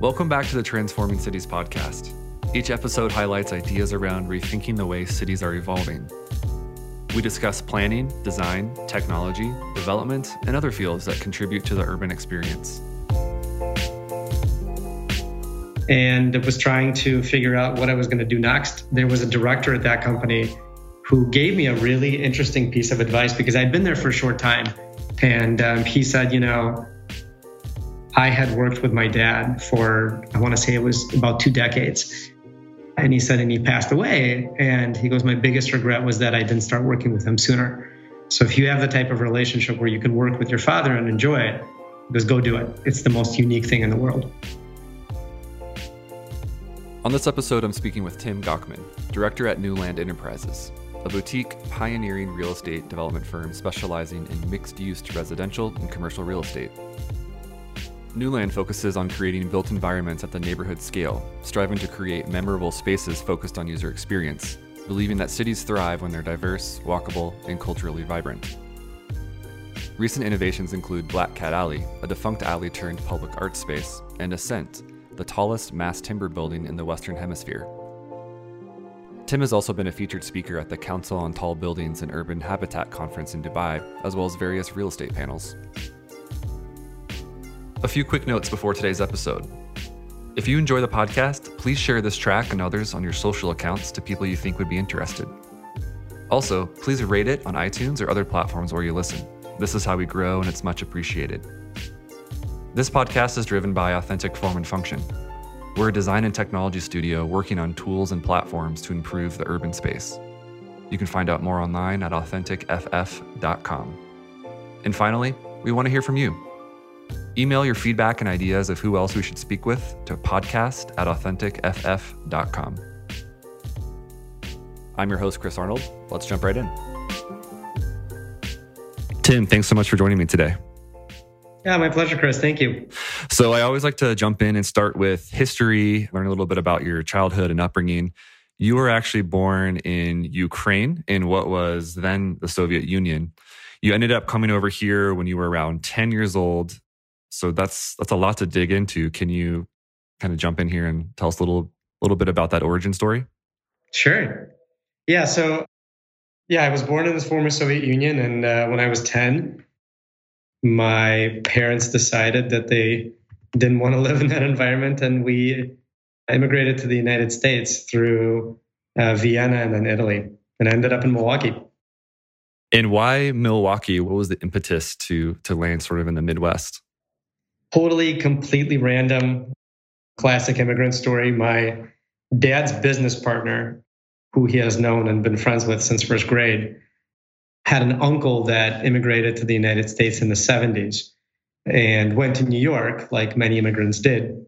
Welcome back to the Transforming Cities podcast. Each episode highlights ideas around rethinking the way cities are evolving. We discuss planning, design, technology, development, and other fields that contribute to the urban experience. And was trying to figure out what I was going to do next. There was a director at that company who gave me a really interesting piece of advice because I'd been there for a short time. And um, he said, you know, I had worked with my dad for, I want to say it was about two decades. And he said, and he passed away. And he goes, my biggest regret was that I didn't start working with him sooner. So if you have the type of relationship where you can work with your father and enjoy it, just go do it. It's the most unique thing in the world. On this episode, I'm speaking with Tim Gokhman, director at Newland Enterprises a boutique, pioneering real estate development firm specializing in mixed use residential and commercial real estate. Newland focuses on creating built environments at the neighborhood scale, striving to create memorable spaces focused on user experience, believing that cities thrive when they're diverse, walkable, and culturally vibrant. Recent innovations include Black Cat Alley, a defunct alley turned public art space, and Ascent, the tallest mass timber building in the Western Hemisphere. Tim has also been a featured speaker at the Council on Tall Buildings and Urban Habitat conference in Dubai, as well as various real estate panels. A few quick notes before today's episode. If you enjoy the podcast, please share this track and others on your social accounts to people you think would be interested. Also, please rate it on iTunes or other platforms where you listen. This is how we grow and it's much appreciated. This podcast is driven by authentic form and function, we're a design and technology studio working on tools and platforms to improve the urban space. You can find out more online at authenticff.com. And finally, we want to hear from you. Email your feedback and ideas of who else we should speak with to podcast at authenticff.com. I'm your host, Chris Arnold. Let's jump right in. Tim, thanks so much for joining me today. Yeah, my pleasure, Chris. Thank you. So I always like to jump in and start with history, learn a little bit about your childhood and upbringing. You were actually born in Ukraine in what was then the Soviet Union. You ended up coming over here when you were around 10 years old. So that's that's a lot to dig into. Can you kind of jump in here and tell us a little little bit about that origin story? Sure. Yeah, so yeah, I was born in the former Soviet Union and uh, when I was 10, my parents decided that they didn't want to live in that environment, and we immigrated to the United States through uh, Vienna and then Italy, and I ended up in Milwaukee. And why Milwaukee? What was the impetus to to land sort of in the Midwest? Totally, completely random, classic immigrant story. My dad's business partner, who he has known and been friends with since first grade, had an uncle that immigrated to the United States in the 70s and went to New York, like many immigrants did,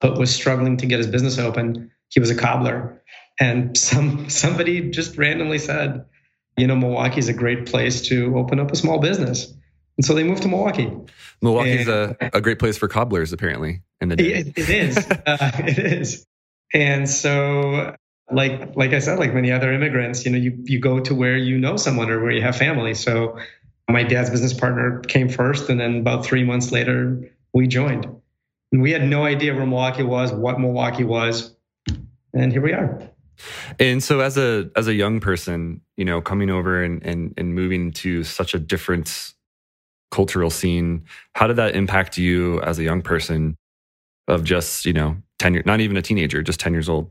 but was struggling to get his business open. He was a cobbler. And some somebody just randomly said, you know, Milwaukee is a great place to open up a small business. And so they moved to Milwaukee. Milwaukee's and, a, a great place for cobblers, apparently, in the day. it, it is. uh, it is. And so like like I said, like many other immigrants, you know, you you go to where you know someone or where you have family. So my dad's business partner came first, and then about three months later, we joined. And we had no idea where Milwaukee was, what Milwaukee was, and here we are. And so, as a as a young person, you know, coming over and and and moving to such a different cultural scene, how did that impact you as a young person? Of just you know ten years, not even a teenager, just ten years old.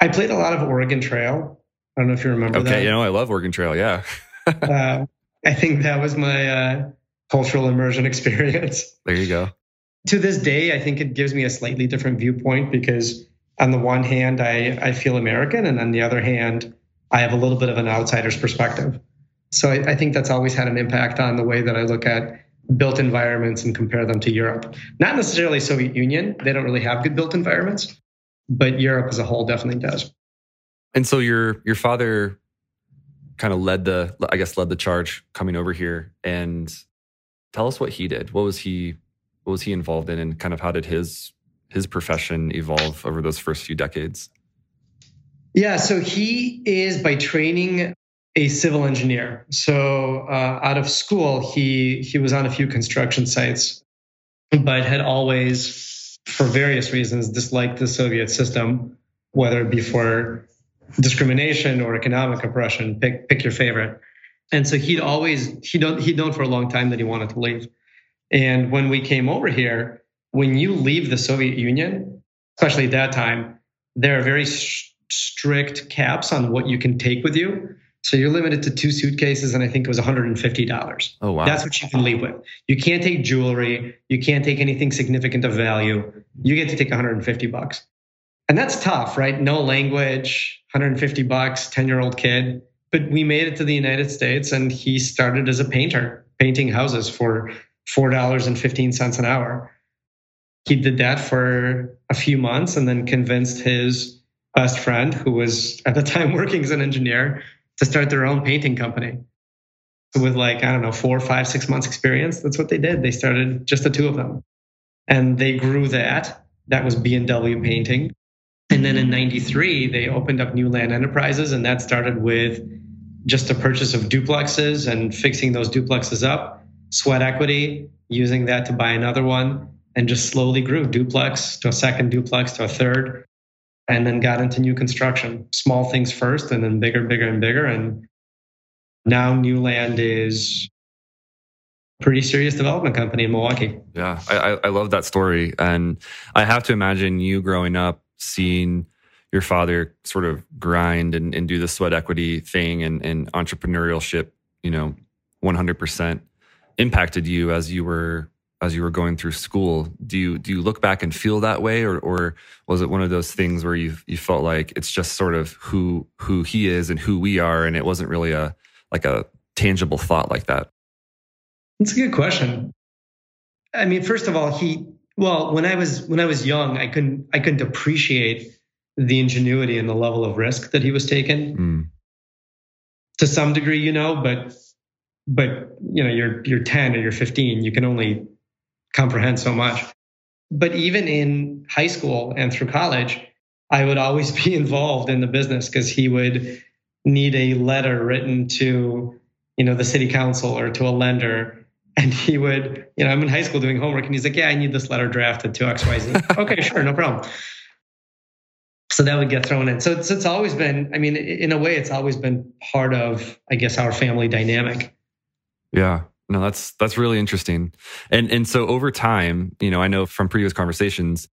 I played a lot of Oregon Trail. I don't know if you remember okay, that. you know, I love Oregon Trail. Yeah. uh, I think that was my uh, cultural immersion experience. There you go. To this day, I think it gives me a slightly different viewpoint because, on the one hand, I, I feel American, and on the other hand, I have a little bit of an outsider's perspective. So I, I think that's always had an impact on the way that I look at built environments and compare them to Europe. Not necessarily Soviet Union; they don't really have good built environments but Europe as a whole definitely does. And so your your father kind of led the I guess led the charge coming over here and tell us what he did. What was he what was he involved in and kind of how did his his profession evolve over those first few decades? Yeah, so he is by training a civil engineer. So uh, out of school, he he was on a few construction sites, but had always for various reasons, disliked the Soviet system, whether it be for discrimination or economic oppression, pick, pick your favorite. And so he'd always, he'd, he'd known for a long time that he wanted to leave. And when we came over here, when you leave the Soviet Union, especially at that time, there are very strict caps on what you can take with you. So you're limited to two suitcases, and I think it was $150. Oh, wow. That's what you can leave with. You can't take jewelry. You can't take anything significant of value. You get to take 150 bucks. And that's tough, right? No language, 150 bucks, 10 year old kid. But we made it to the United States, and he started as a painter, painting houses for $4.15 an hour. He did that for a few months and then convinced his best friend, who was at the time working as an engineer, to start their own painting company. So with like, I don't know, four, five, six months experience, that's what they did. They started just the two of them. And they grew that. That was B&W painting. And then in 93, they opened up New Land Enterprises, and that started with just a purchase of duplexes and fixing those duplexes up, sweat equity, using that to buy another one, and just slowly grew duplex to a second duplex to a third and then got into new construction, small things first, and then bigger, bigger, and bigger. And now New Land is a pretty serious development company in Milwaukee. Yeah, I, I love that story. And I have to imagine you growing up seeing your father sort of grind and, and do the sweat equity thing and, and entrepreneurship, you know, 100% impacted you as you were as you were going through school do you do you look back and feel that way? Or or was it one of those things where you you felt like it's just sort of who who he is and who we are and it wasn't really a like a tangible thought like that? That's a good question. I mean first of all he well when i was when i was young i couldn't i couldn't appreciate the ingenuity and the level of risk that he was taking. Mm. to some degree you know but but you know you're you're 10 or you're 15 you can only comprehend so much. But even in high school and through college, I would always be involved in the business because he would need a letter written to, you know, the city council or to a lender. And he would, you know, I'm in high school doing homework and he's like, yeah, I need this letter drafted to XYZ. okay, sure, no problem. So that would get thrown in. So it's, it's always been, I mean, in a way, it's always been part of, I guess, our family dynamic. Yeah. No, that's that's really interesting. And and so over time, you know, I know from previous conversations,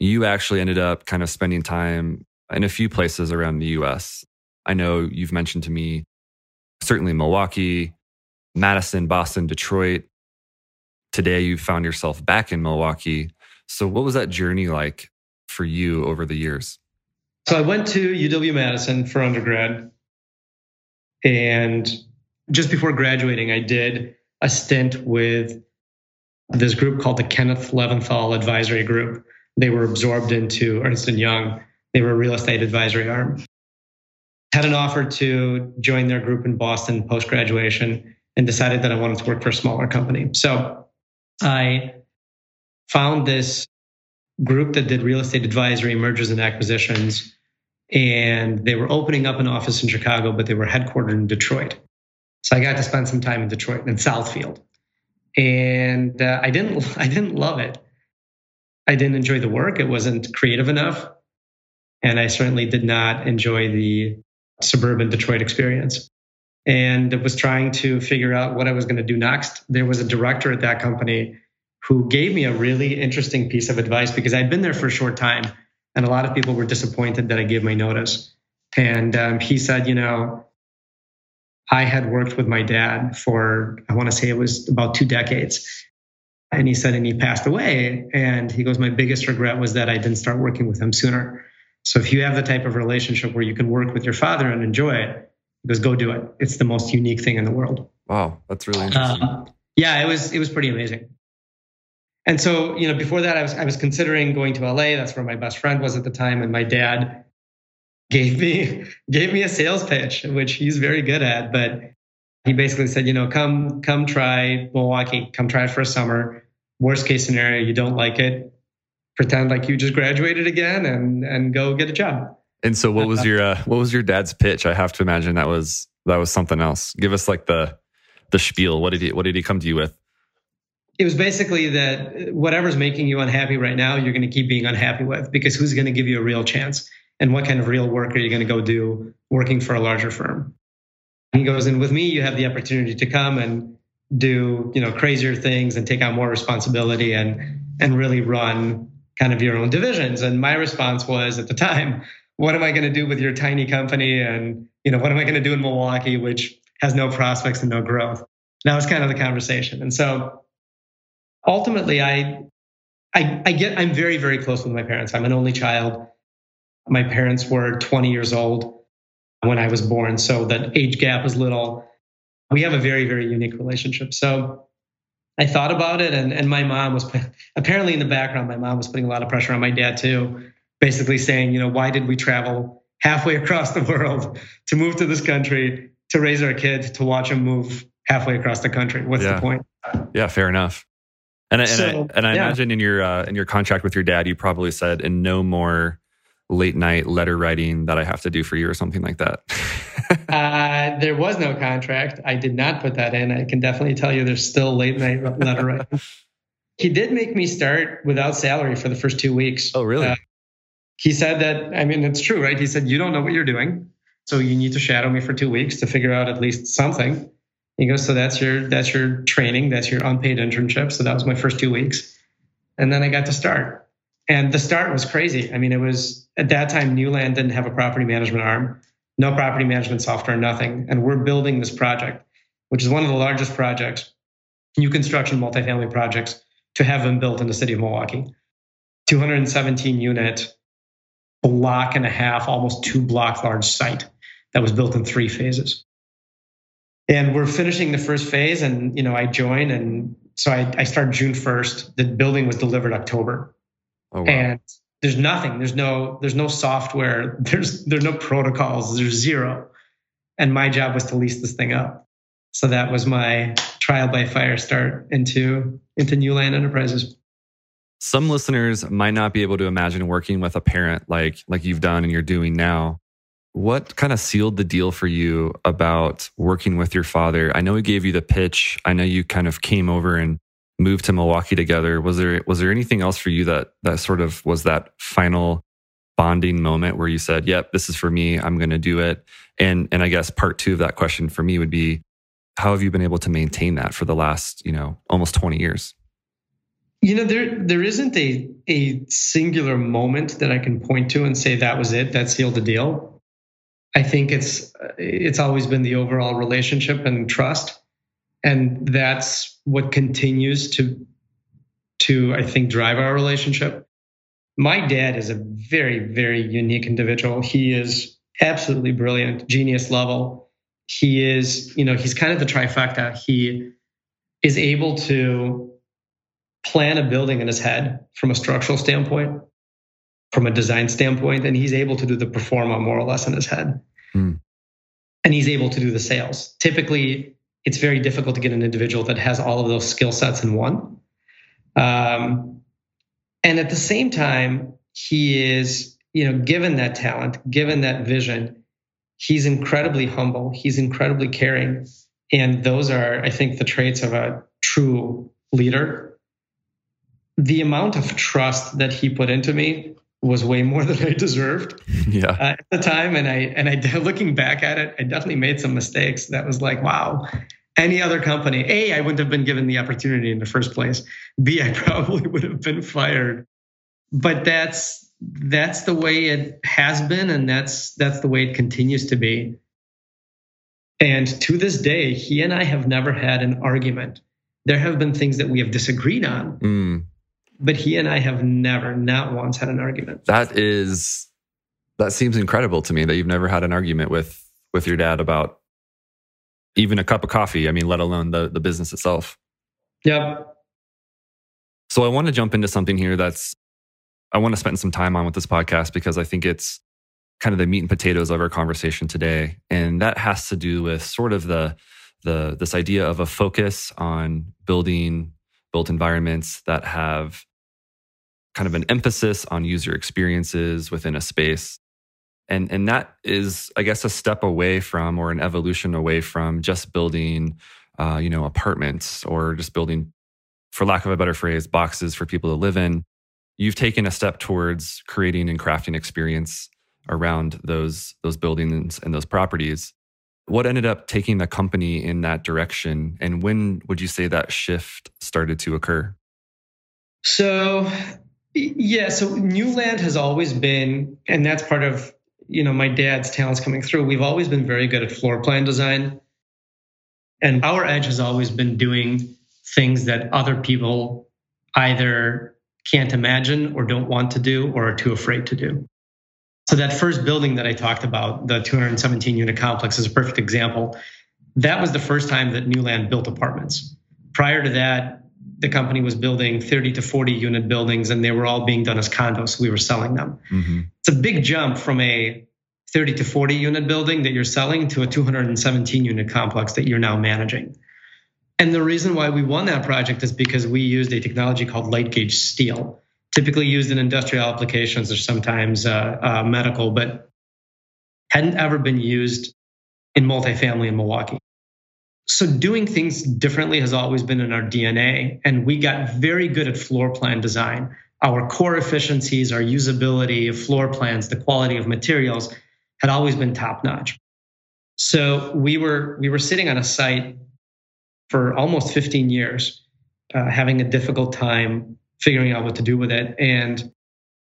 you actually ended up kind of spending time in a few places around the US. I know you've mentioned to me certainly Milwaukee, Madison, Boston, Detroit. Today you found yourself back in Milwaukee. So what was that journey like for you over the years? So I went to UW Madison for undergrad. And just before graduating, I did a stint with this group called the Kenneth Leventhal Advisory Group. They were absorbed into Ernst & Young. They were a real estate advisory arm. Had an offer to join their group in Boston post graduation and decided that I wanted to work for a smaller company. So I found this group that did real estate advisory, mergers and acquisitions. And they were opening up an office in Chicago, but they were headquartered in Detroit. So I got to spend some time in Detroit and in Southfield, and uh, I didn't I didn't love it. I didn't enjoy the work. It wasn't creative enough, and I certainly did not enjoy the suburban Detroit experience. And was trying to figure out what I was going to do next. There was a director at that company who gave me a really interesting piece of advice because I'd been there for a short time, and a lot of people were disappointed that I gave my notice. And um, he said, you know, I had worked with my dad for, I want to say it was about two decades. And he said, and he passed away. And he goes, my biggest regret was that I didn't start working with him sooner. So if you have the type of relationship where you can work with your father and enjoy it, he goes, go do it. It's the most unique thing in the world. Wow, that's really interesting. Uh, yeah, it was it was pretty amazing. And so, you know, before that, I was I was considering going to LA. That's where my best friend was at the time, and my dad gave me gave me a sales pitch, which he's very good at. But he basically said, you know, come come try Milwaukee, come try it for a summer. Worst case scenario, you don't like it, pretend like you just graduated again and and go get a job. And so, what was your uh, what was your dad's pitch? I have to imagine that was that was something else. Give us like the the spiel. What did he what did he come to you with? it was basically that whatever's making you unhappy right now, you're going to keep being unhappy with because who's going to give you a real chance? And what kind of real work are you going to go do working for a larger firm? He goes, and with me, you have the opportunity to come and do, you know, crazier things and take on more responsibility and and really run kind of your own divisions. And my response was at the time, what am I going to do with your tiny company? And, you know, what am I going to do in Milwaukee, which has no prospects and no growth? That was kind of the conversation. And so ultimately I, I, I get, I'm very, very close with my parents. I'm an only child. My parents were 20 years old when I was born. So that age gap is little. We have a very, very unique relationship. So I thought about it, and, and my mom was apparently in the background. My mom was putting a lot of pressure on my dad too, basically saying, you know, why did we travel halfway across the world to move to this country to raise our kids to watch them move halfway across the country? What's yeah. the point? Yeah, fair enough. And, and, so, I, and I yeah. imagine in your uh, in your contract with your dad, you probably said, "And no more late night letter writing that I have to do for you or something like that? uh, there was no contract. I did not put that in. I can definitely tell you there's still late night letter writing. he did make me start without salary for the first two weeks. Oh, really? Uh, he said that, I mean, it's true, right? He said, you don't know what you're doing. So you need to shadow me for two weeks to figure out at least something. He goes, so that's your that's your training, that's your unpaid internship. So that was my first two weeks, and then I got to start. And the start was crazy. I mean, it was at that time, Newland didn't have a property management arm, no property management software, nothing. And we're building this project, which is one of the largest projects, new construction multifamily projects to have been built in the city of Milwaukee. 217 unit, block and a half, almost two block large site that was built in three phases. And we're finishing the first phase, and you know, I join, and so I, I start June 1st. The building was delivered October. Oh, wow. And there's nothing. There's no there's no software. There's there's no protocols. There's zero. And my job was to lease this thing up. So that was my trial by fire start into into New Newland Enterprises. Some listeners might not be able to imagine working with a parent like like you've done and you're doing now. What kind of sealed the deal for you about working with your father? I know he gave you the pitch. I know you kind of came over and moved to Milwaukee together, was there was there anything else for you that that sort of was that final bonding moment where you said, "Yep, this is for me. I'm going to do it." And and I guess part 2 of that question for me would be how have you been able to maintain that for the last, you know, almost 20 years? You know, there there isn't a a singular moment that I can point to and say that was it, that sealed the deal. I think it's it's always been the overall relationship and trust and that's what continues to to i think drive our relationship. My dad is a very very unique individual. He is absolutely brilliant genius level. He is you know he's kind of the trifecta. He is able to plan a building in his head from a structural standpoint from a design standpoint and he's able to do the pro forma more or less in his head. Mm. and he's able to do the sales. Typically it's very difficult to get an individual that has all of those skill sets in one. Um, and at the same time, he is, you know, given that talent, given that vision, he's incredibly humble. He's incredibly caring. And those are, I think, the traits of a true leader. The amount of trust that he put into me was way more than I deserved yeah. Uh, at the time. And I, and I, looking back at it, I definitely made some mistakes. That was like, wow, any other company, A, I wouldn't have been given the opportunity in the first place. B, I probably would have been fired. But that's that's the way it has been, and that's that's the way it continues to be. And to this day, he and I have never had an argument. There have been things that we have disagreed on, mm. but he and I have never, not once, had an argument. That is, that seems incredible to me that you've never had an argument with with your dad about even a cup of coffee. I mean, let alone the, the business itself. Yep. So I want to jump into something here that's, I want to spend some time on with this podcast because I think it's kind of the meat and potatoes of our conversation today. And that has to do with sort of the, the, this idea of a focus on building built environments that have kind of an emphasis on user experiences within a space and and that is i guess a step away from or an evolution away from just building uh, you know apartments or just building for lack of a better phrase, boxes for people to live in. You've taken a step towards creating and crafting experience around those those buildings and those properties. What ended up taking the company in that direction and when would you say that shift started to occur? So yeah, so Newland has always been and that's part of you know my dad's talents coming through. We've always been very good at floor plan design. And our edge has always been doing things that other people either can't imagine or don't want to do or are too afraid to do. So that first building that I talked about, the 217 unit complex is a perfect example. That was the first time that Newland built apartments. Prior to that, the company was building 30 to 40 unit buildings and they were all being done as condos. So we were selling them. Mm-hmm. It's a big jump from a 30 to 40 unit building that you're selling to a 217 unit complex that you're now managing. And the reason why we won that project is because we used a technology called light gauge steel, typically used in industrial applications or sometimes uh, uh, medical, but hadn't ever been used in multifamily in Milwaukee. So doing things differently has always been in our DNA, and we got very good at floor plan design. Our core efficiencies, our usability of floor plans, the quality of materials had always been top notch. So we were we were sitting on a site for almost 15 years, uh, having a difficult time figuring out what to do with it. And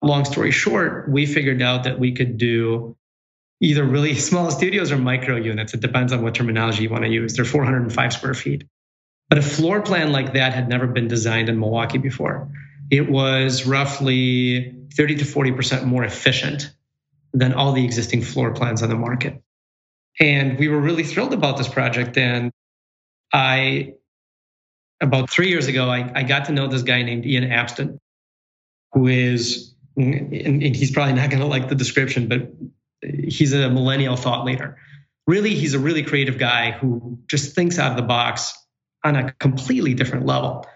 long story short, we figured out that we could do either really small studios or micro units. It depends on what terminology you want to use. They're 405 square feet. But a floor plan like that had never been designed in Milwaukee before. It was roughly 30 to 40% more efficient than all the existing floor plans on the market. And we were really thrilled about this project. And I, about three years ago, I, I got to know this guy named Ian Abston, who is, and, and he's probably not going to like the description, but he's a millennial thought leader. Really, he's a really creative guy who just thinks out of the box on a completely different level.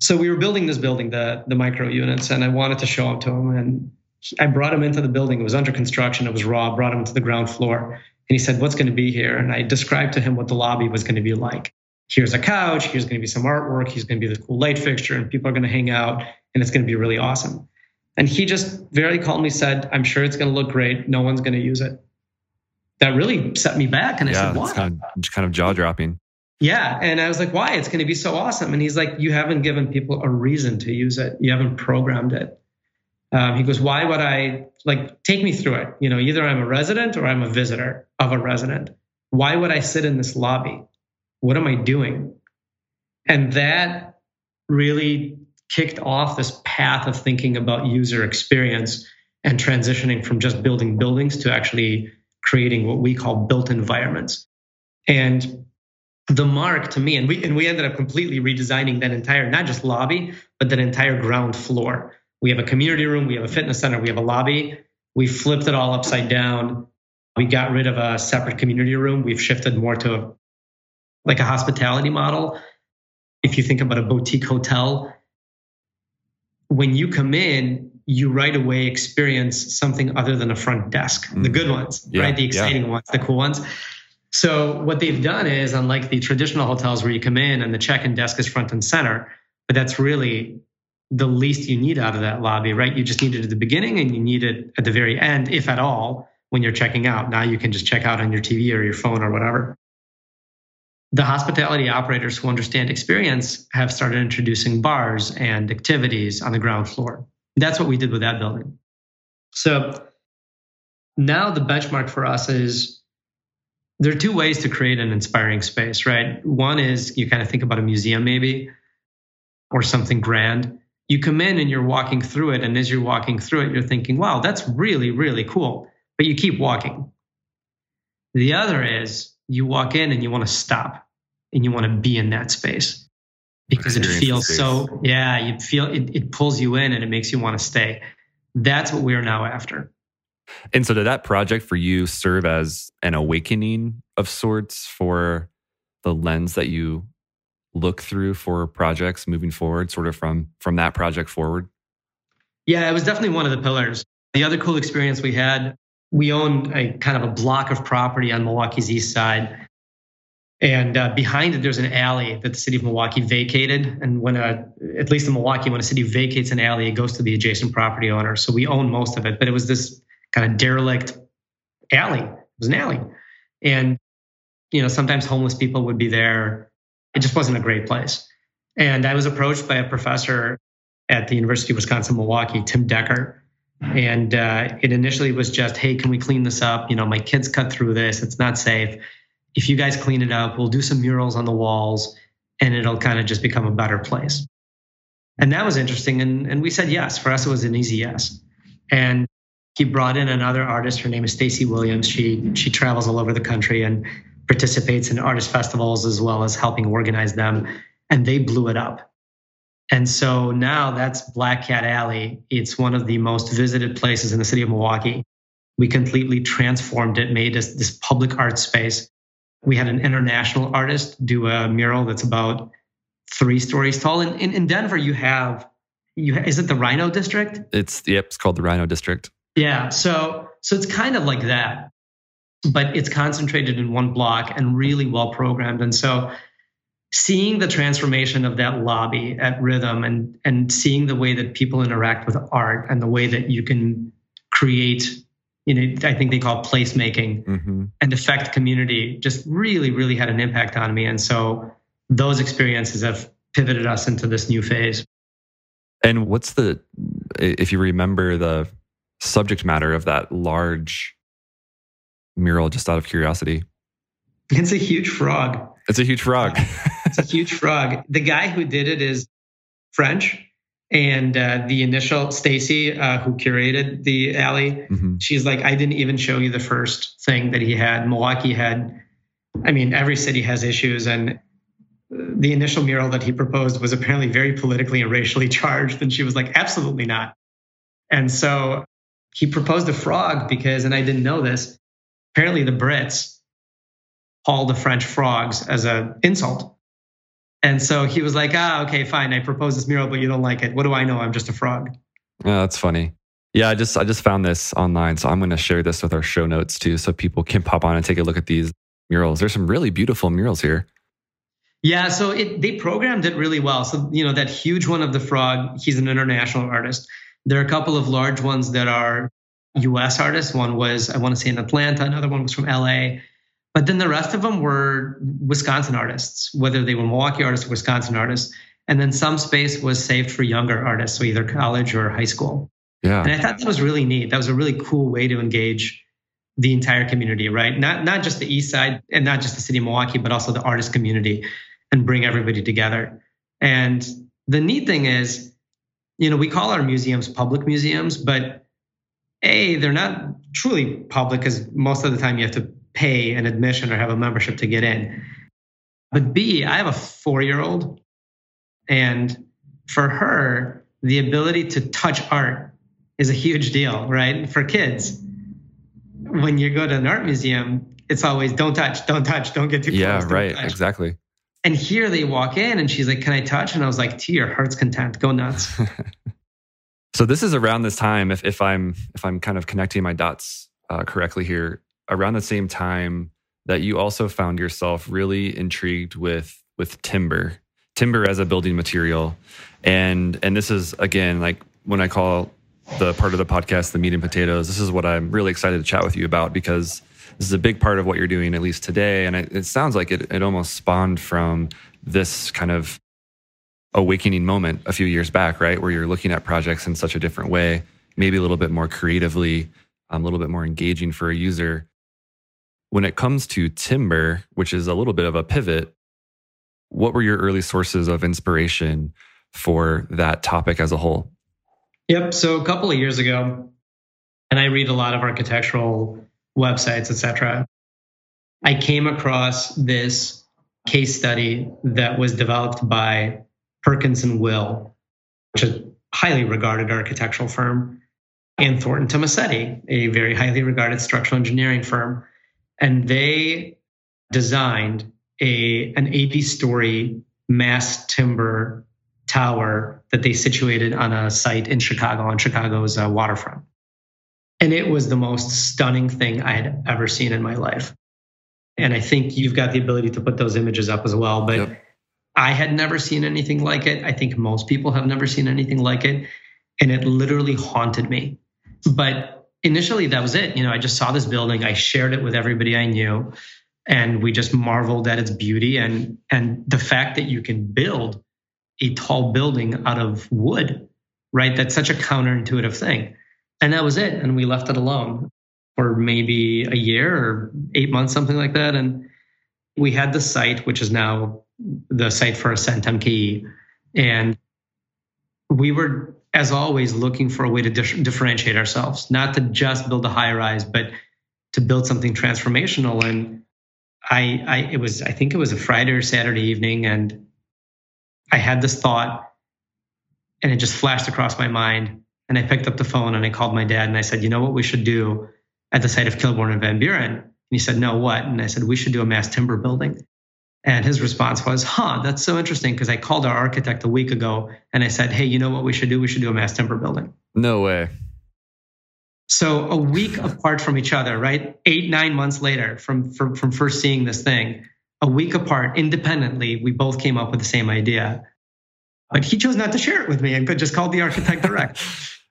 So we were building this building, the the micro units, and I wanted to show them to him. And I brought him into the building. It was under construction. It was raw. Brought him to the ground floor, and he said, "What's going to be here?" And I described to him what the lobby was going to be like here's a couch, here's going to be some artwork, here's going to be this cool light fixture, and people are going to hang out, and it's going to be really awesome. And he just very calmly said, I'm sure it's going to look great. No one's going to use it. That really set me back. And I said, why? Kind of, kind of jaw dropping. Yeah. And I was like, why? It's going to be so awesome. And he's like, you haven't given people a reason to use it. You haven't programmed it. Um, he goes, why would I like take me through it? You know, either I'm a resident or I'm a visitor of a resident. Why would I sit in this lobby? what am I doing? And that really kicked off this path of thinking about user experience and transitioning from just building buildings to actually creating what we call built environments. And the mark to me, and we and we ended up completely redesigning that entire, not just lobby, but that entire ground floor. We have a community room, we have a fitness center, we have a lobby. We flipped it all upside down. We got rid of a separate community room. We've shifted more to like a hospitality model. If you think about a boutique hotel, when you come in, you right away experience something other than a front desk, mm. the good ones, yeah, right? The exciting yeah. ones, the cool ones. So what they've done is, unlike the traditional hotels where you come in and the check-in desk is front and center, but that's really the least you need out of that lobby, right? You just need it at the beginning and you need it at the very end, if at all, when you're checking out. Now you can just check out on your TV or your phone or whatever the hospitality operators who understand experience have started introducing bars and activities on the ground floor. That's what we did with that building. So now the benchmark for us is there are two ways to create an inspiring space, right? One is you kind of think about a museum maybe or something grand. You come in and you're walking through it. And as you're walking through it, you're thinking, wow, that's really, really cool. But you keep walking. The other is you walk in and you want to stop and you want to be in that space because it feels so yeah you feel it, it pulls you in and it makes you want to stay. That's what we're now after. And so did that project for you serve as an awakening of sorts for the lens that you look through for projects moving forward sort of from from that project forward? Yeah it was definitely one of the pillars. The other cool experience we had we owned a kind of a block of property on Milwaukee's east side. And uh, behind it, there's an alley that the city of Milwaukee vacated. And when a, at least in Milwaukee, when a city vacates an alley, it goes to the adjacent property owner. So we own most of it, but it was this kind of derelict alley. It was an alley. And, you know, sometimes homeless people would be there. It just wasn't a great place. And I was approached by a professor at the University of Wisconsin Milwaukee, Tim Decker. And uh, it initially was just, hey, can we clean this up? You know, my kids cut through this. It's not safe if you guys clean it up, we'll do some murals on the walls and it'll kind of just become a better place. And that was interesting. And, and we said yes. For us, it was an easy yes. And he brought in another artist. Her name is Stacy Williams. She she travels all over the country and participates in artist festivals as well as helping organize them. And they blew it up. And so now that's Black Cat Alley. It's one of the most visited places in the city of Milwaukee. We completely transformed it, made this, this public art space we had an international artist do a mural that's about three stories tall. And in, in Denver, you have you is it the RiNo District? It's yep, it's called the RiNo District. Yeah, so so it's kind of like that, but it's concentrated in one block and really well programmed. And so seeing the transformation of that lobby at Rhythm and and seeing the way that people interact with art and the way that you can create you know, I think they call placemaking mm-hmm. and affect community just really, really had an impact on me. And so those experiences have pivoted us into this new phase. And what's the, if you remember the subject matter of that large mural, just out of curiosity? It's a huge frog. It's a huge frog. it's a huge frog. The guy who did it is French and uh, the initial Stacy, uh, who curated the alley, mm-hmm. she's like, I didn't even show you the first thing that he had. Milwaukee had, I mean, every city has issues, and the initial mural that he proposed was apparently very politically and racially charged. And she was like, absolutely not. And so he proposed a frog because, and I didn't know this, apparently the Brits call the French frogs as an insult. And so he was like, ah, okay, fine. I propose this mural, but you don't like it. What do I know? I'm just a frog. Yeah, that's funny. Yeah, I just I just found this online, so I'm going to share this with our show notes too, so people can pop on and take a look at these murals. There's some really beautiful murals here. Yeah, so it, they programmed it really well. So you know that huge one of the frog, he's an international artist. There are a couple of large ones that are U.S. artists. One was I want to say in Atlanta, another one was from L.A. But then the rest of them were Wisconsin artists, whether they were Milwaukee artists or Wisconsin artists. And then some space was saved for younger artists, so either college or high school. Yeah. And I thought that was really neat. That was a really cool way to engage the entire community, right? Not not just the east side and not just the city of Milwaukee, but also the artist community and bring everybody together. And the neat thing is, you know, we call our museums public museums, but A, they're not truly public because most of the time you have to pay an admission or have a membership to get in. But B, I have a four year old, and for her, the ability to touch art is a huge deal, right? For kids, when you go to an art museum, it's always don't touch, don't touch, don't get too close. Yeah, right, touch. exactly. And here they walk in and she's like, Can I touch? And I was like, To your heart's content, go nuts. so this is around this time, if, if I'm if I'm kind of connecting my dots uh, correctly here, around the same time that you also found yourself really intrigued with with timber timber as a building material. And and this is again like when i call the part of the podcast the meat and potatoes this is what i'm really excited to chat with you about because this is a big part of what you're doing at least today. And it, it sounds like it, it almost spawned from this kind of awakening moment a few years back right? Where you're looking at projects in such a different way maybe a little bit more creatively um, a little bit more engaging for a user when it comes to timber, which is a little bit of a pivot, what were your early sources of inspiration for that topic as a whole? Yep. So a couple of years ago, and I read a lot of architectural websites, etc. I came across this case study that was developed by Perkins and Will, which is a highly regarded architectural firm, and Thornton Tomasetti, a very highly regarded structural engineering firm and they designed a an 80 story mass timber tower that they situated on a site in Chicago on Chicago's uh, waterfront. And it was the most stunning thing I had ever seen in my life. And I think you've got the ability to put those images up as well. But yep. I had never seen anything like it. I think most people have never seen anything like it. And it literally haunted me. But initially, that was it. You know, I just saw this building, I shared it with everybody I knew, and we just marveled at its beauty and, and the fact that you can build a tall building out of wood, right? That's such a counterintuitive thing. And that was it. And we left it alone for maybe a year or eight months, something like that. And we had the site, which is now the site for Ascent MKE. And we were, as always, looking for a way to differentiate ourselves, not to just build a high rise, but to build something transformational. And I, I, it was, I think it was a Friday or Saturday evening, and I had this thought, and it just flashed across my mind. And I picked up the phone and I called my dad and I said, you know what we should do at the site of Kilbourn and Van Buren? And he said, no, what? And I said, we should do a mass timber building. And his response was, huh, that's so interesting because I called our architect a week ago and I said, hey, you know what we should do? We should do a mass timber building. No way. So a week apart from each other, right? Eight, nine months later from, from, from first seeing this thing, a week apart, independently, we both came up with the same idea. But he chose not to share it with me and could just call the architect direct.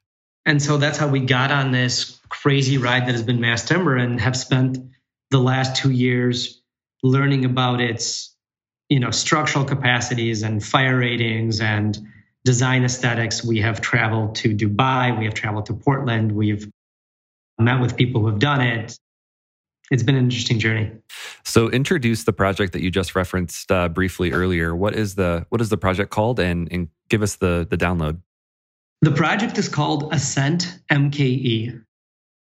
and so that's how we got on this crazy ride that has been mass timber and have spent the last two years learning about its you know structural capacities and fire ratings and design aesthetics. We have traveled to dubai we have traveled to portland we've met with people who have done it. It's been an interesting journey. So introduce the project that you just referenced uh, briefly earlier. What is the what is the project called? And, and give us the the download. The project is called ascent mke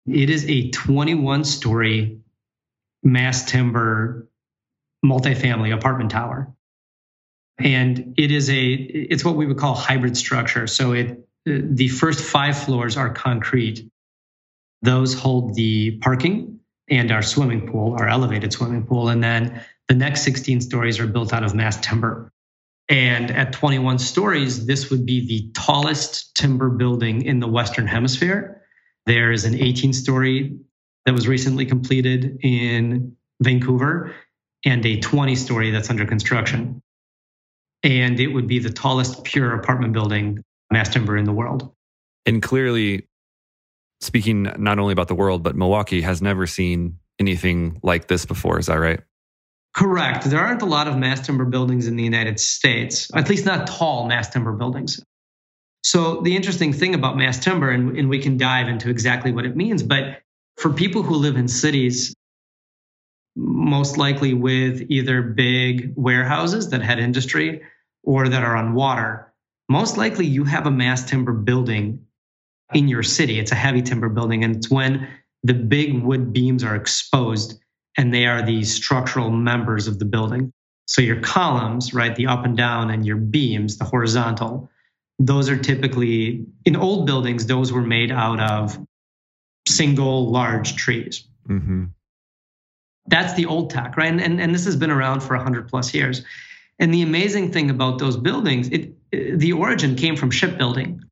it is a 21 story mass timber multifamily apartment tower. And it is a it's what we would call hybrid structure. So it the first five floors are concrete. Those hold the parking and our swimming pool, our elevated swimming pool. And then the next 16 stories are built out of mass timber. And at 21 stories, this would be the tallest timber building in the Western Hemisphere. There is an 18 story that was recently completed in Vancouver and a 20 story that's under construction. And it would be the tallest pure apartment building, mass timber in the world. And clearly, speaking not only about the world, but Milwaukee has never seen anything like this before. Is that right? Correct. There aren't a lot of mass timber buildings in the United States, at least not tall mass timber buildings. So, the interesting thing about mass timber, and, and we can dive into exactly what it means, but for people who live in cities, most likely with either big warehouses that had industry or that are on water, most likely you have a mass timber building in your city. It's a heavy timber building, and it's when the big wood beams are exposed and they are the structural members of the building. So your columns, right, the up and down, and your beams, the horizontal, those are typically in old buildings, those were made out of single large trees. Mm-hmm. That's the old tech, right? And, and, and this has been around for 100 plus years. And the amazing thing about those buildings, it, the origin came from shipbuilding.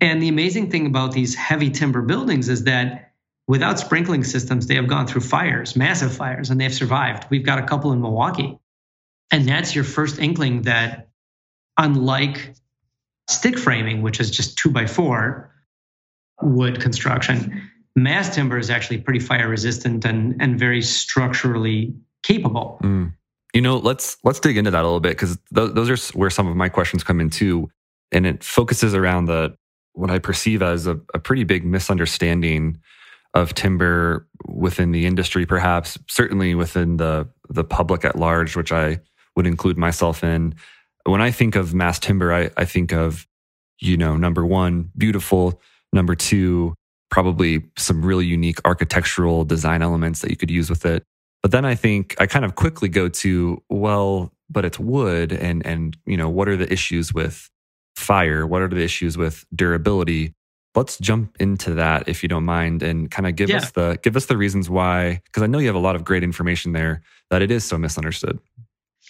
And the amazing thing about these heavy timber buildings is that without sprinkling systems, they have gone through fires, massive fires, and they've survived. We've got a couple in Milwaukee. And that's your first inkling that, unlike stick framing, which is just two by four wood construction, mass timber is actually pretty fire resistant and and very structurally capable. Mm. You know, let's let's dig into that a little bit because th- those are where some of my questions come in too, and it focuses around the what I perceive as a, a pretty big misunderstanding of timber within the industry, perhaps certainly within the the public at large, which I would include myself in. When I think of mass timber, I, I think of, you know, number one, beautiful. Number two, probably some really unique architectural design elements that you could use with it. But then I think I kind of quickly go to, well, but it's wood and and you know, what are the issues with fire? What are the issues with durability? Let's jump into that if you don't mind and kind of give yeah. us the give us the reasons why because I know you have a lot of great information there that it is so misunderstood.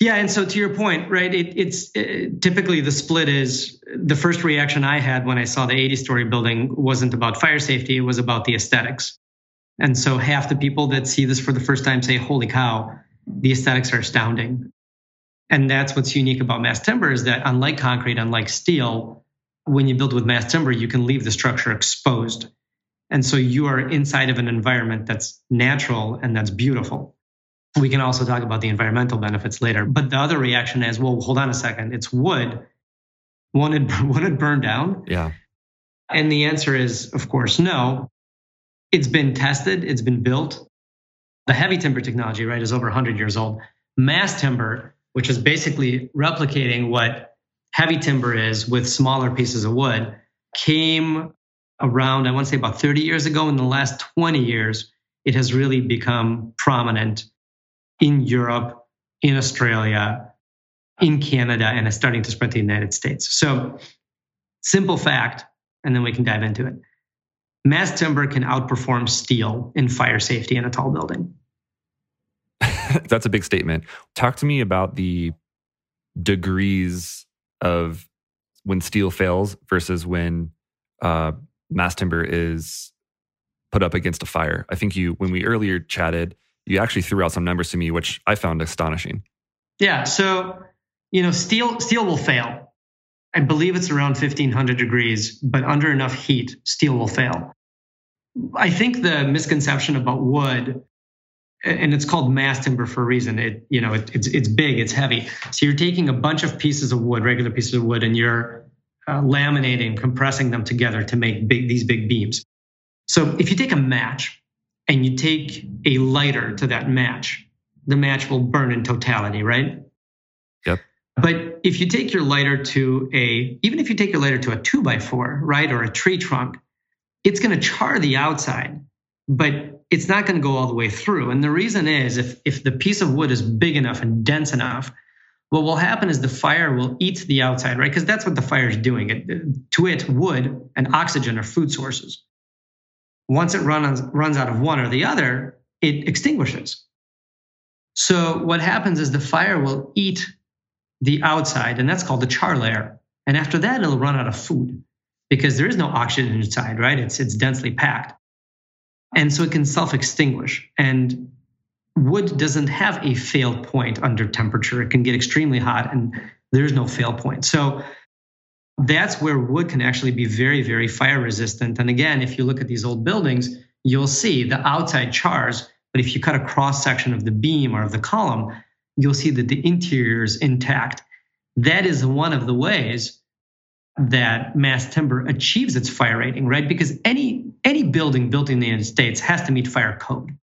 Yeah, and so to your point, right? It, it's it, uh, typically the split is the first reaction I had when I saw the 80 story building wasn't about fire safety, it was about the aesthetics. And so half the people that see this for the first time say, "Holy cow, the aesthetics are astounding. And that's what's unique about mass timber is that unlike concrete, unlike steel, when you build with mass timber, you can leave the structure exposed. And so you are inside of an environment that's natural and that's beautiful. We can also talk about the environmental benefits later. But the other reaction is, well, hold on a second. It's wood. Won't it, won't it burn down? Yeah. And the answer is, of course, no. It's been tested, it's been built. The heavy timber technology, right, is over 100 years old. Mass timber, which is basically replicating what heavy timber is with smaller pieces of wood, came around, I want to say about 30 years ago. In the last 20 years, it has really become prominent in Europe, in Australia, in Canada, and is starting to spread to the United States. So, simple fact, and then we can dive into it. Mass timber can outperform steel in fire safety in a tall building. That's a big statement. Talk to me about the degrees of when steel fails versus when uh, mass timber is put up against a fire. I think you, when we earlier chatted, you actually threw out some numbers to me, which I found astonishing. Yeah. So, you know, steel steel will fail. I believe it's around 1500 degrees, but under enough heat, steel will fail. I think the misconception about wood, and it's called mass timber for a reason. It, you know, it, it's it's big, it's heavy. So you're taking a bunch of pieces of wood, regular pieces of wood, and you're uh, laminating, compressing them together to make big, these big beams. So if you take a match and you take a lighter to that match, the match will burn in totality, right? Yep. But if you take your lighter to a, even if you take your lighter to a two by four, right, or a tree trunk, it's going to char the outside, but it's not going to go all the way through. And the reason is if, if the piece of wood is big enough and dense enough, what will happen is the fire will eat the outside, right? Because that's what the fire is doing. It, to it, wood and oxygen are food sources. Once it runs, runs out of one or the other, it extinguishes. So what happens is the fire will eat the outside, and that's called the char layer. And after that, it'll run out of food because there is no oxygen inside, right? It's it's densely packed. And so it can self-extinguish. And wood doesn't have a fail point under temperature. It can get extremely hot and there's no fail point. So that's where wood can actually be very, very fire resistant. And again, if you look at these old buildings, you'll see the outside chars, but if you cut a cross section of the beam or of the column, you'll see that the interior is intact. That is one of the ways that mass timber achieves its fire rating, right? Because any any building built in the United States has to meet fire code.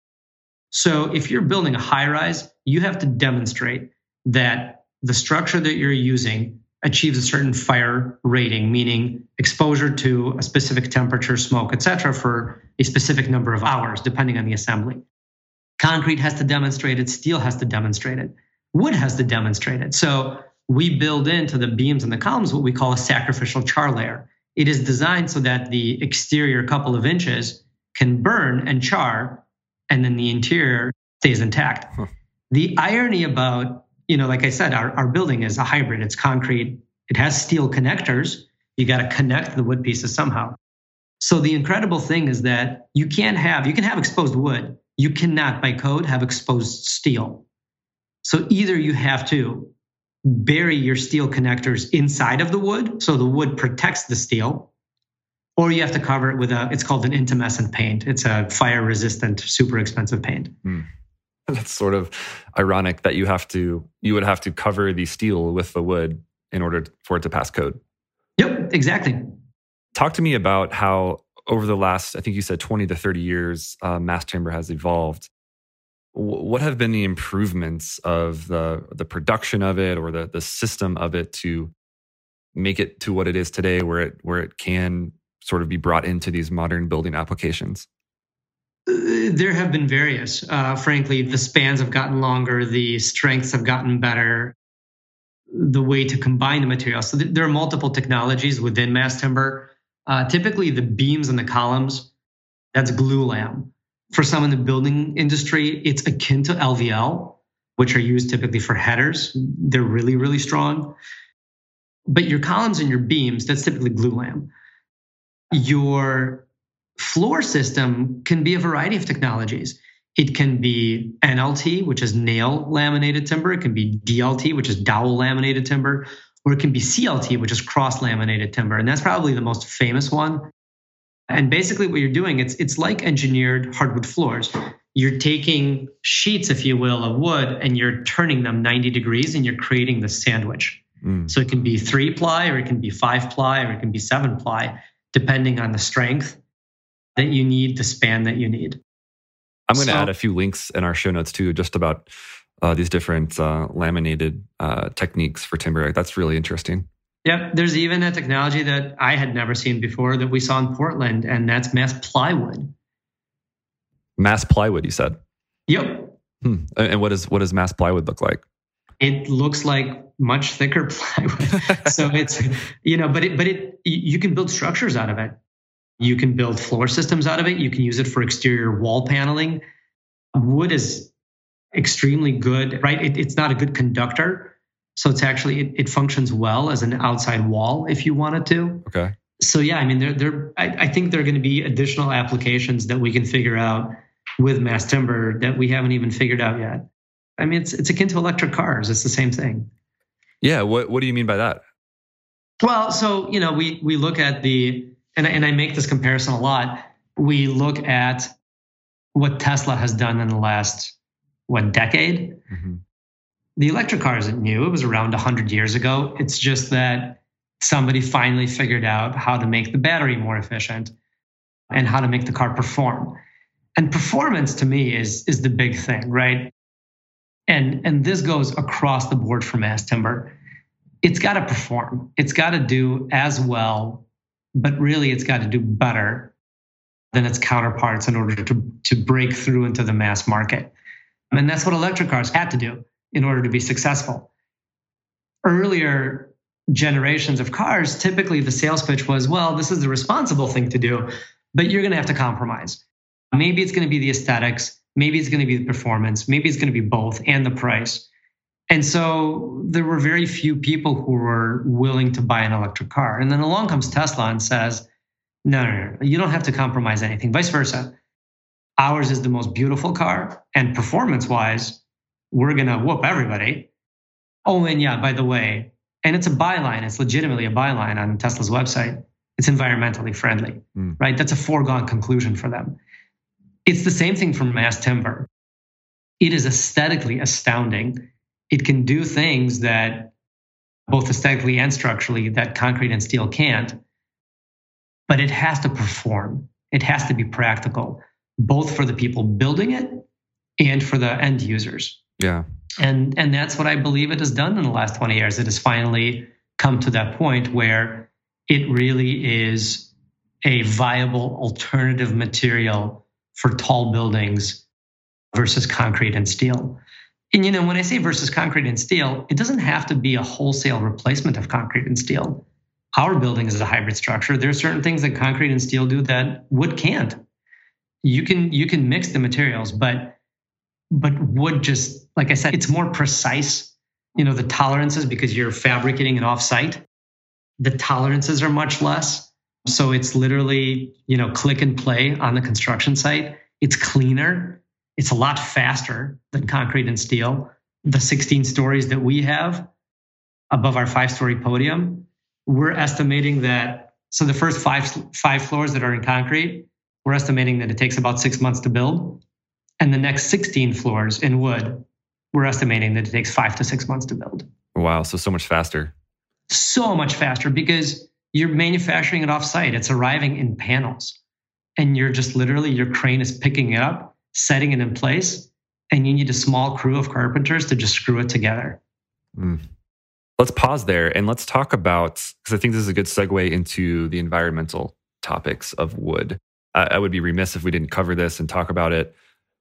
So if you're building a high rise, you have to demonstrate that the structure that you're using achieves a certain fire rating, meaning exposure to a specific temperature, smoke, etc., for a specific number of hours, depending on the assembly. Concrete has to demonstrate it, steel has to demonstrate it, wood has to demonstrate it. So we build into the beams and the columns what we call a sacrificial char layer. It is designed so that the exterior couple of inches can burn and char and then the interior stays intact. Huh. The irony about, you know, like I said, our, our building is a hybrid. It's concrete. It has steel connectors. You got to connect the wood pieces somehow. So the incredible thing is that you can't have, you can have exposed wood. You cannot by code have exposed steel. So either you have to bury your steel connectors inside of the wood so the wood protects the steel or you have to cover it with a it's called an intumescent paint it's a fire resistant super expensive paint mm. that's sort of ironic that you have to you would have to cover the steel with the wood in order for it to pass code. Yep exactly. Talk to me about how over the last i think you said 20 to 30 years uh, mass timber has evolved. What have been the improvements of the the production of it or the the system of it to make it to what it is today where it where it can sort of be brought into these modern building applications? There have been various. Uh, frankly, the spans have gotten longer, the strengths have gotten better, the way to combine the materials. So th- there are multiple technologies within mass timber. Uh, typically, the beams and the columns, that's glulam. For some in the building industry, it's akin to LVL, which are used typically for headers. They're really, really strong. But your columns and your beams, that's typically glulam your floor system can be a variety of technologies. It can be NLT, which is nail laminated timber. It can be DLT, which is dowel laminated timber, or it can be CLT, which is cross laminated timber. And that's probably the most famous one. And basically, what you're doing, it's, it's like engineered hardwood floors. You're taking sheets, if you will, of wood and you're turning them 90 degrees and you're creating the sandwich. Mm. So it can be three ply, or it can be five ply, or it can be seven ply, depending on the strength that you need, the span that you need. I'm going to so, add a few links in our show notes too, just about uh, these different uh, laminated uh, techniques for timber. That's really interesting. Yep. There's even a technology that I had never seen before that we saw in Portland, and that's mass plywood. Mass plywood, you said. Yep. Hmm. And what does what does mass plywood look like? It looks like much thicker plywood. so it's you know, but it but it you can build structures out of it. You can build floor systems out of it. You can use it for exterior wall paneling. Wood is extremely good, right? It, it's not a good conductor. So it's actually, it, it, functions well as an outside wall if you wanted to. Okay. So yeah, I mean, there, there, I, I think there are going to be additional applications that we can figure out with mass timber that we haven't even figured out yet. I mean, it's, it's akin to electric cars. It's the same thing. Yeah. What, what do you mean by that? Well, so, you know, we, we look at the, and I, and I make this comparison a lot. We look at what Tesla has done in the last what decade. Mm-hmm. The electric car isn't new; it was around 100 years ago. It's just that somebody finally figured out how to make the battery more efficient and how to make the car perform. And performance to me is is the big thing, right? And and this goes across the board for mass timber. It's got to perform. It's got to do as well but really it's got to do better than its counterparts in order to, to break through into the mass market. And that's what electric cars had to do in order to be successful. Earlier generations of cars, typically the sales pitch was, well, this is the responsible thing to do, but you're going to have to compromise. Maybe it's going to be the aesthetics, maybe it's going to be the performance, maybe it's going to be both and the price. And so there were very few people who were willing to buy an electric car. And then along comes Tesla and says, no, no, no, you don't have to compromise anything, vice versa. Ours is the most beautiful car, and performance wise, we're going to whoop everybody. Oh, and yeah, by the way, and it's a byline, it's legitimately a byline on Tesla's website. It's environmentally friendly, mm. right? That's a foregone conclusion for them. It's the same thing for mass timber. It is aesthetically astounding it can do things that both aesthetically and structurally that concrete and steel can't. But it has to perform. It has to be practical, both for the people building it and for the end users. Yeah. And and that's what I believe it has done in the last 20 years. It has finally come to that point where it really is a viable alternative material for tall buildings versus concrete and steel. And you know, when I say versus concrete and steel, it doesn't have to be a wholesale replacement of concrete and steel. Our building is a hybrid structure. There are certain things that concrete and steel do that wood can't. You can you can mix the materials, but but wood just like I said, it's more precise. You know, the tolerances because you're fabricating it offsite. The tolerances are much less. So it's literally, you know, click and play on the construction site. It's cleaner it's a lot faster than concrete and steel. The 16 stories that we have above our five story podium, we're estimating that. So the first five, five floors that are in concrete, we're estimating that it takes about six months to build. And the next 16 floors in wood, we're estimating that it takes five to six months to build. Wow. So, so much faster. So much faster because you're manufacturing it off site. It's arriving in panels. And you're just literally, your crane is picking it up setting it in place, and you need a small crew of carpenters to just screw it together. Mm. Let's pause there and let's talk about, because I think this is a good segue into the environmental topics of wood. I, I would be remiss if we didn't cover this and talk about it.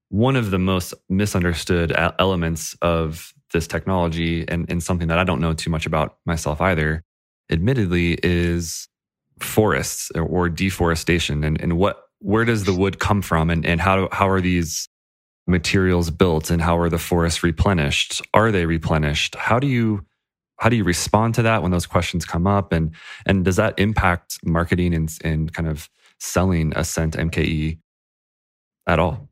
One of the most misunderstood elements of this technology, and, and something that I don't know too much about myself either, admittedly, is forests or deforestation and, and what where does the wood come from and, and how, how are these materials built and how are the forests replenished? Are they replenished? How do you how do you respond to that when those questions come up and and does that impact marketing and, and kind of selling Ascent MKE at all?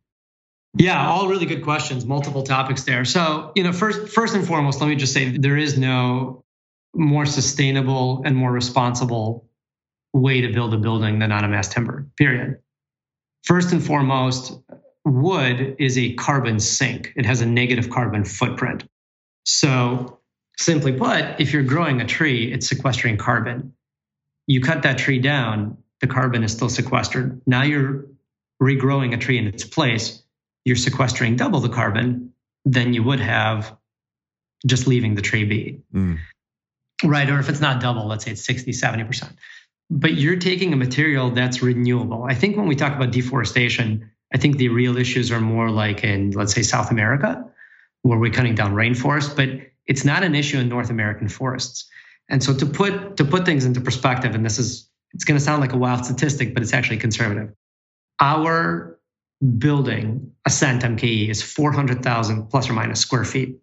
Yeah, all really good questions, multiple topics there. So, you know, first first and foremost, let me just say there is no more sustainable and more responsible way to build a building than on a mass timber. Period. First and foremost, wood is a carbon sink. It has a negative carbon footprint. So, simply put, if you're growing a tree, it's sequestering carbon. You cut that tree down, the carbon is still sequestered. Now you're regrowing a tree in its place you're sequestering double the carbon than you would have just leaving the tree be. Mm. Right. Or if it's not double, let's say it's 60, 70%. But you're taking a material that's renewable. I think when we talk about deforestation, I think the real issues are more like in, let's say, South America, where we're cutting down rainforest, but it's not an issue in North American forests. And so to put to put things into perspective, and this is it's going to sound like a wild statistic, but it's actually conservative. Our building, Ascent cent MKE, is 400,000 plus or minus square feet.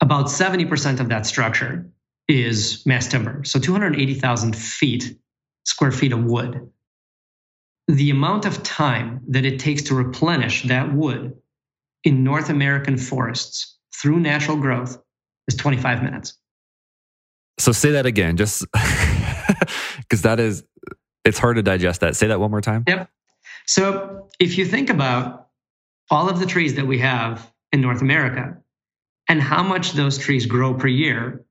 About 70% of that structure is mass timber. So 280,000 feet, square feet of wood. The amount of time that it takes to replenish that wood in North American forests through natural growth is 25 minutes. So say that again, just because that is, it's hard to digest that. Say that one more time. Yep. So if you think about all of the trees that we have in North America and how much those trees grow per year,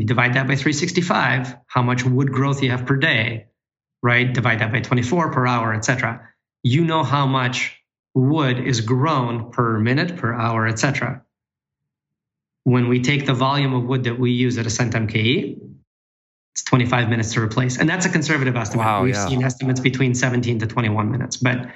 you divide that by 365, how much wood growth you have per day, right? Divide that by 24 per hour, etc. You know how much wood is grown per minute, per hour, etc. When we take the volume of wood that we use at Ascent MKE, it's 25 minutes to replace. And that's a conservative estimate. Wow, We've yeah. seen estimates between 17 to 21 minutes, but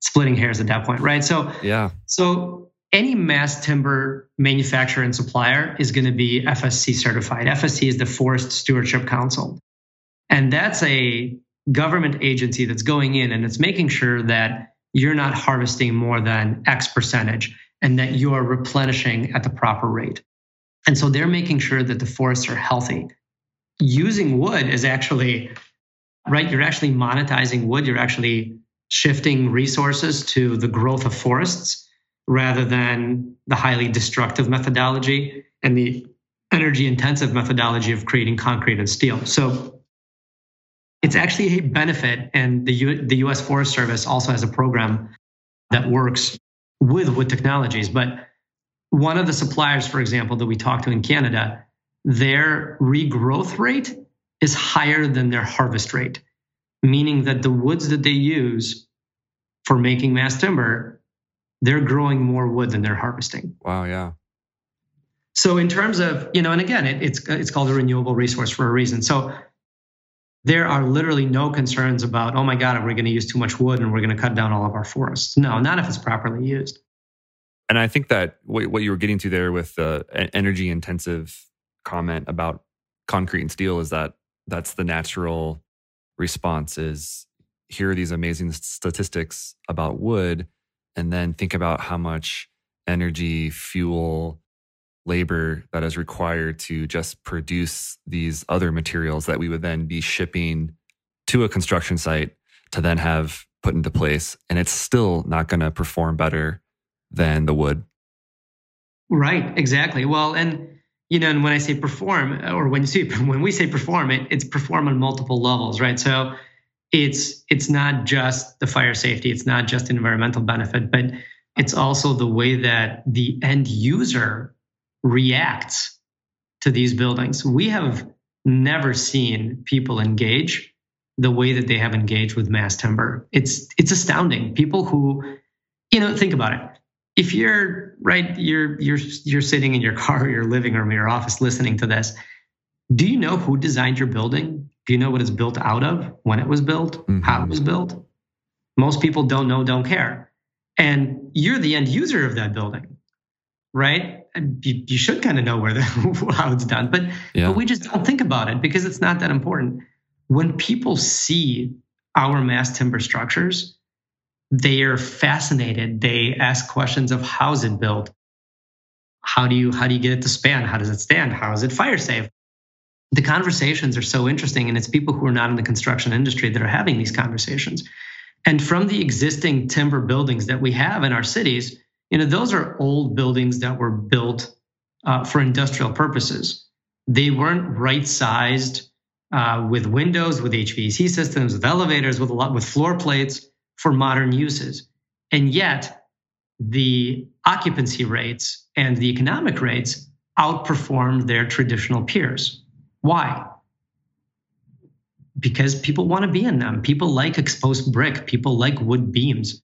splitting hairs at that point, right? So, yeah. So any mass timber manufacturer and supplier is going to be FSC certified. FSC is the Forest Stewardship Council. And that's a government agency that's going in and it's making sure that you're not harvesting more than X percentage and that you're replenishing at the proper rate. And so they're making sure that the forests are healthy using wood is actually right you're actually monetizing wood you're actually shifting resources to the growth of forests rather than the highly destructive methodology and the energy intensive methodology of creating concrete and steel. So it's actually a benefit and the, U- the us forest service also has a program that works with wood technologies. But one of the suppliers for example that we talked to in canada their regrowth rate is higher than their harvest rate, meaning that the woods that they use for making mass timber, they're growing more wood than they're harvesting. Wow, yeah. So in terms of, you know, and again, it, it's it's called a renewable resource for a reason. So there are literally no concerns about, oh my God, we're we going to use too much wood and we're going to cut down all of our forests? No, not if it's properly used. And I think that what you were getting to there with the energy intensive comment about concrete and steel is that that's the natural response is here are these amazing statistics about wood and then think about how much energy fuel labor that is required to just produce these other materials that we would then be shipping to a construction site to then have put into place and it's still not going to perform better than the wood right exactly well and you know, and when I say perform, or when you see when we say perform, it, it's perform on multiple levels, right? So it's it's not just the fire safety, it's not just environmental benefit, but it's also the way that the end user reacts to these buildings. We have never seen people engage the way that they have engaged with mass timber. It's it's astounding. People who, you know, think about it if you're right you're you're you're sitting in your car your living room your office listening to this do you know who designed your building do you know what it's built out of when it was built mm-hmm. how it was built most people don't know don't care and you're the end user of that building right you, you should kind of know where the how it's done but yeah. but we just don't think about it because it's not that important when people see our mass timber structures they are fascinated. They ask questions of how's it built? How do you how do you get it to span? How does it stand? How is it fire safe? The conversations are so interesting, and it's people who are not in the construction industry that are having these conversations. And from the existing timber buildings that we have in our cities, You know, those are old buildings that were built uh, for industrial purposes. They weren't right sized uh, with windows, with HVAC systems, with elevators, with a lot, with floor plates for modern uses. And yet, the occupancy rates and the economic rates outperformed their traditional peers. Why? Because people want to be in them. People like exposed brick. People like wood beams.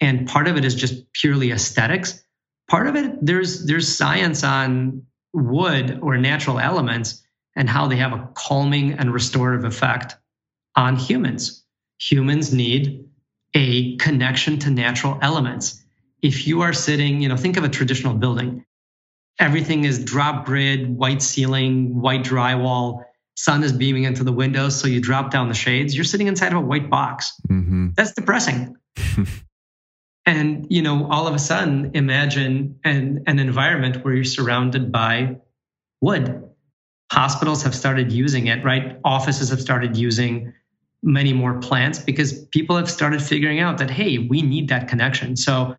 And part of it is just purely aesthetics. Part of it, there's there's science on wood or natural elements and how they have a calming and restorative effect on humans. Humans need a connection to natural elements. If you are sitting, you know, think of a traditional building. Everything is drop grid, white ceiling, white drywall, sun is beaming into the windows, so you drop down the shades. You're sitting inside of a white box. Mm-hmm. That's depressing. and you know, all of a sudden, imagine an, an environment where you're surrounded by wood. Hospitals have started using it, right? Offices have started using many more plants because people have started figuring out that hey we need that connection so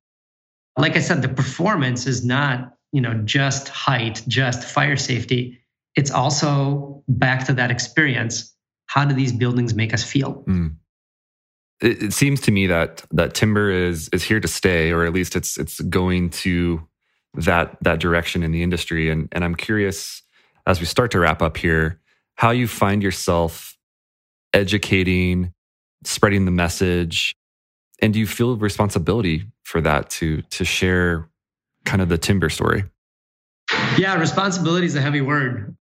like i said the performance is not you know just height just fire safety it's also back to that experience how do these buildings make us feel mm. it, it seems to me that that timber is is here to stay or at least it's it's going to that that direction in the industry and and i'm curious as we start to wrap up here how you find yourself educating, spreading the message? And do you feel responsibility for that to to share kind of the timber story? Yeah, responsibility is a heavy word.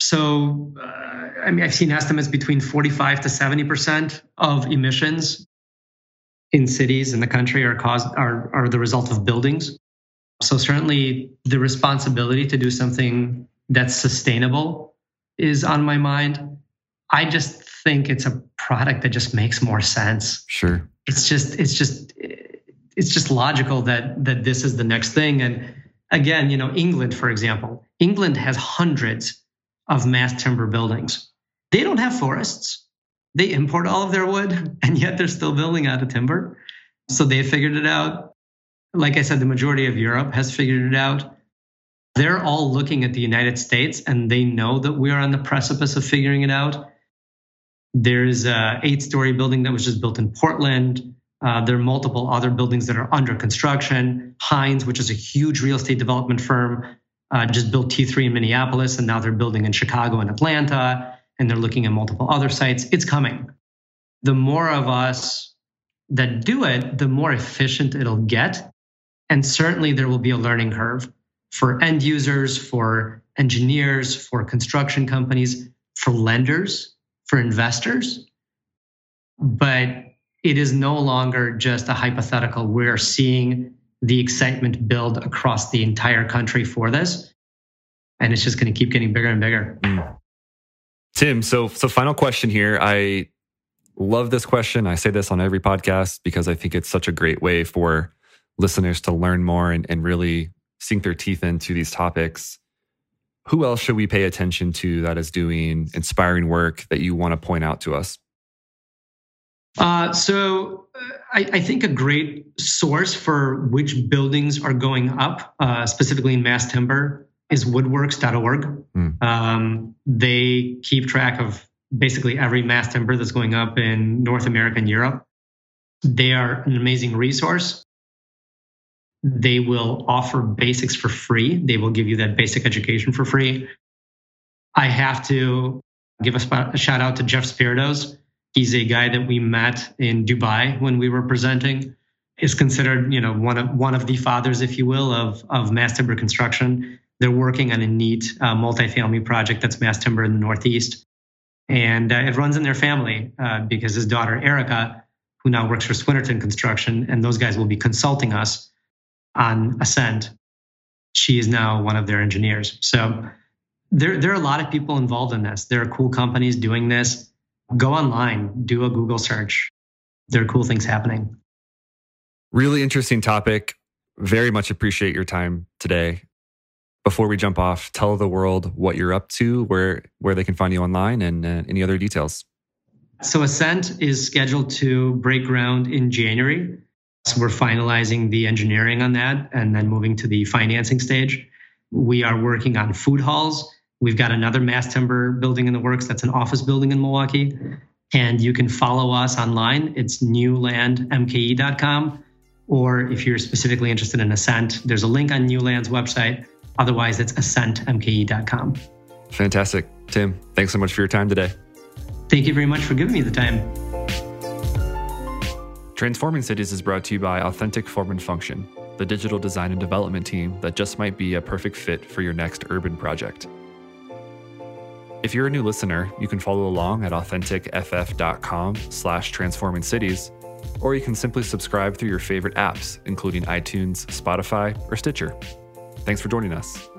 So, uh, I mean, I've seen estimates between 45 to 70 percent of emissions in cities in the country are caused are are the result of buildings. So certainly, the responsibility to do something that's sustainable is on my mind. I just think it's a product that just makes more sense. Sure. It's just it's just it's just logical that that this is the next thing and again, you know, England for example. England has hundreds of mass timber buildings. They don't have forests. They import all of their wood and yet they're still building out of timber. So they figured it out. Like I said, the majority of Europe has figured it out. They're all looking at the United States and they know that we are on the precipice of figuring it out. There's a eight-story building that was just built in Portland. Uh, there are multiple other buildings that are under construction. Hines, which is a huge real estate development firm, uh, just built T3 in Minneapolis, and now they're building in Chicago and Atlanta, and they're looking at multiple other sites. It's coming. The more of us that do it, the more efficient it'll get. And certainly there will be a learning curve for end users, for engineers, for construction companies, for lenders for investors, but it is no longer just a hypothetical. We're seeing the excitement build across the entire country for this. And it's just going to keep getting bigger and bigger. Mm. Tim, so so final question here. I love this question. I say this on every podcast because I think it's such a great way for listeners to learn more and, and really sink their teeth into these topics who else should we pay attention to that is doing inspiring work that you want to point out to us? Uh, so I, I, think a great source for which buildings are going up, uh, specifically in mass timber, is woodworks.org. Mm. Um, they keep track of basically every mass timber that's going up in North America and Europe. They are an amazing resource. They will offer basics for free. They will give you that basic education for free. I have to give a, a shout out to Jeff Spiritos. He's a guy that we met in Dubai when we were presenting. Is considered, you know, one of one of the fathers, if you will, of of mass timber construction. They're working on a neat uh, multifamily project that's mass timber in the Northeast, and uh, it runs in their family uh, because his daughter Erica, who now works for Swinerton Construction, and those guys will be consulting us on Ascent. She is now one of their engineers. So there, there are a lot of people involved in this. There are cool companies doing this. Go online, do a Google search. There are cool things happening. Really interesting topic. Very much appreciate your time today. Before we jump off, tell the world what you're up to, where where they can find you online, and uh, any other details. So Ascent is scheduled to break ground in January. we're finalizing the engineering on that and then moving to the financing stage. We are working on food halls. We've got another mass timber building in the works that's an office building in Milwaukee. And you can follow us online. It's newlandmke.com. Or if you're specifically interested in Ascent, there's a link on Newland's website. Otherwise, it's ascentmke.com. Fantastic. Tim, thanks so much for your time today. Thank you very much for giving me the time. Transforming Cities is brought to you by Authentic Form and Function, the digital design and development team that just might be a perfect fit for your next urban project. If you're a new listener, you can follow along at authenticff.com slash transforming cities, or you can simply subscribe through your favorite apps, including iTunes, Spotify, or Stitcher. Thanks for joining us.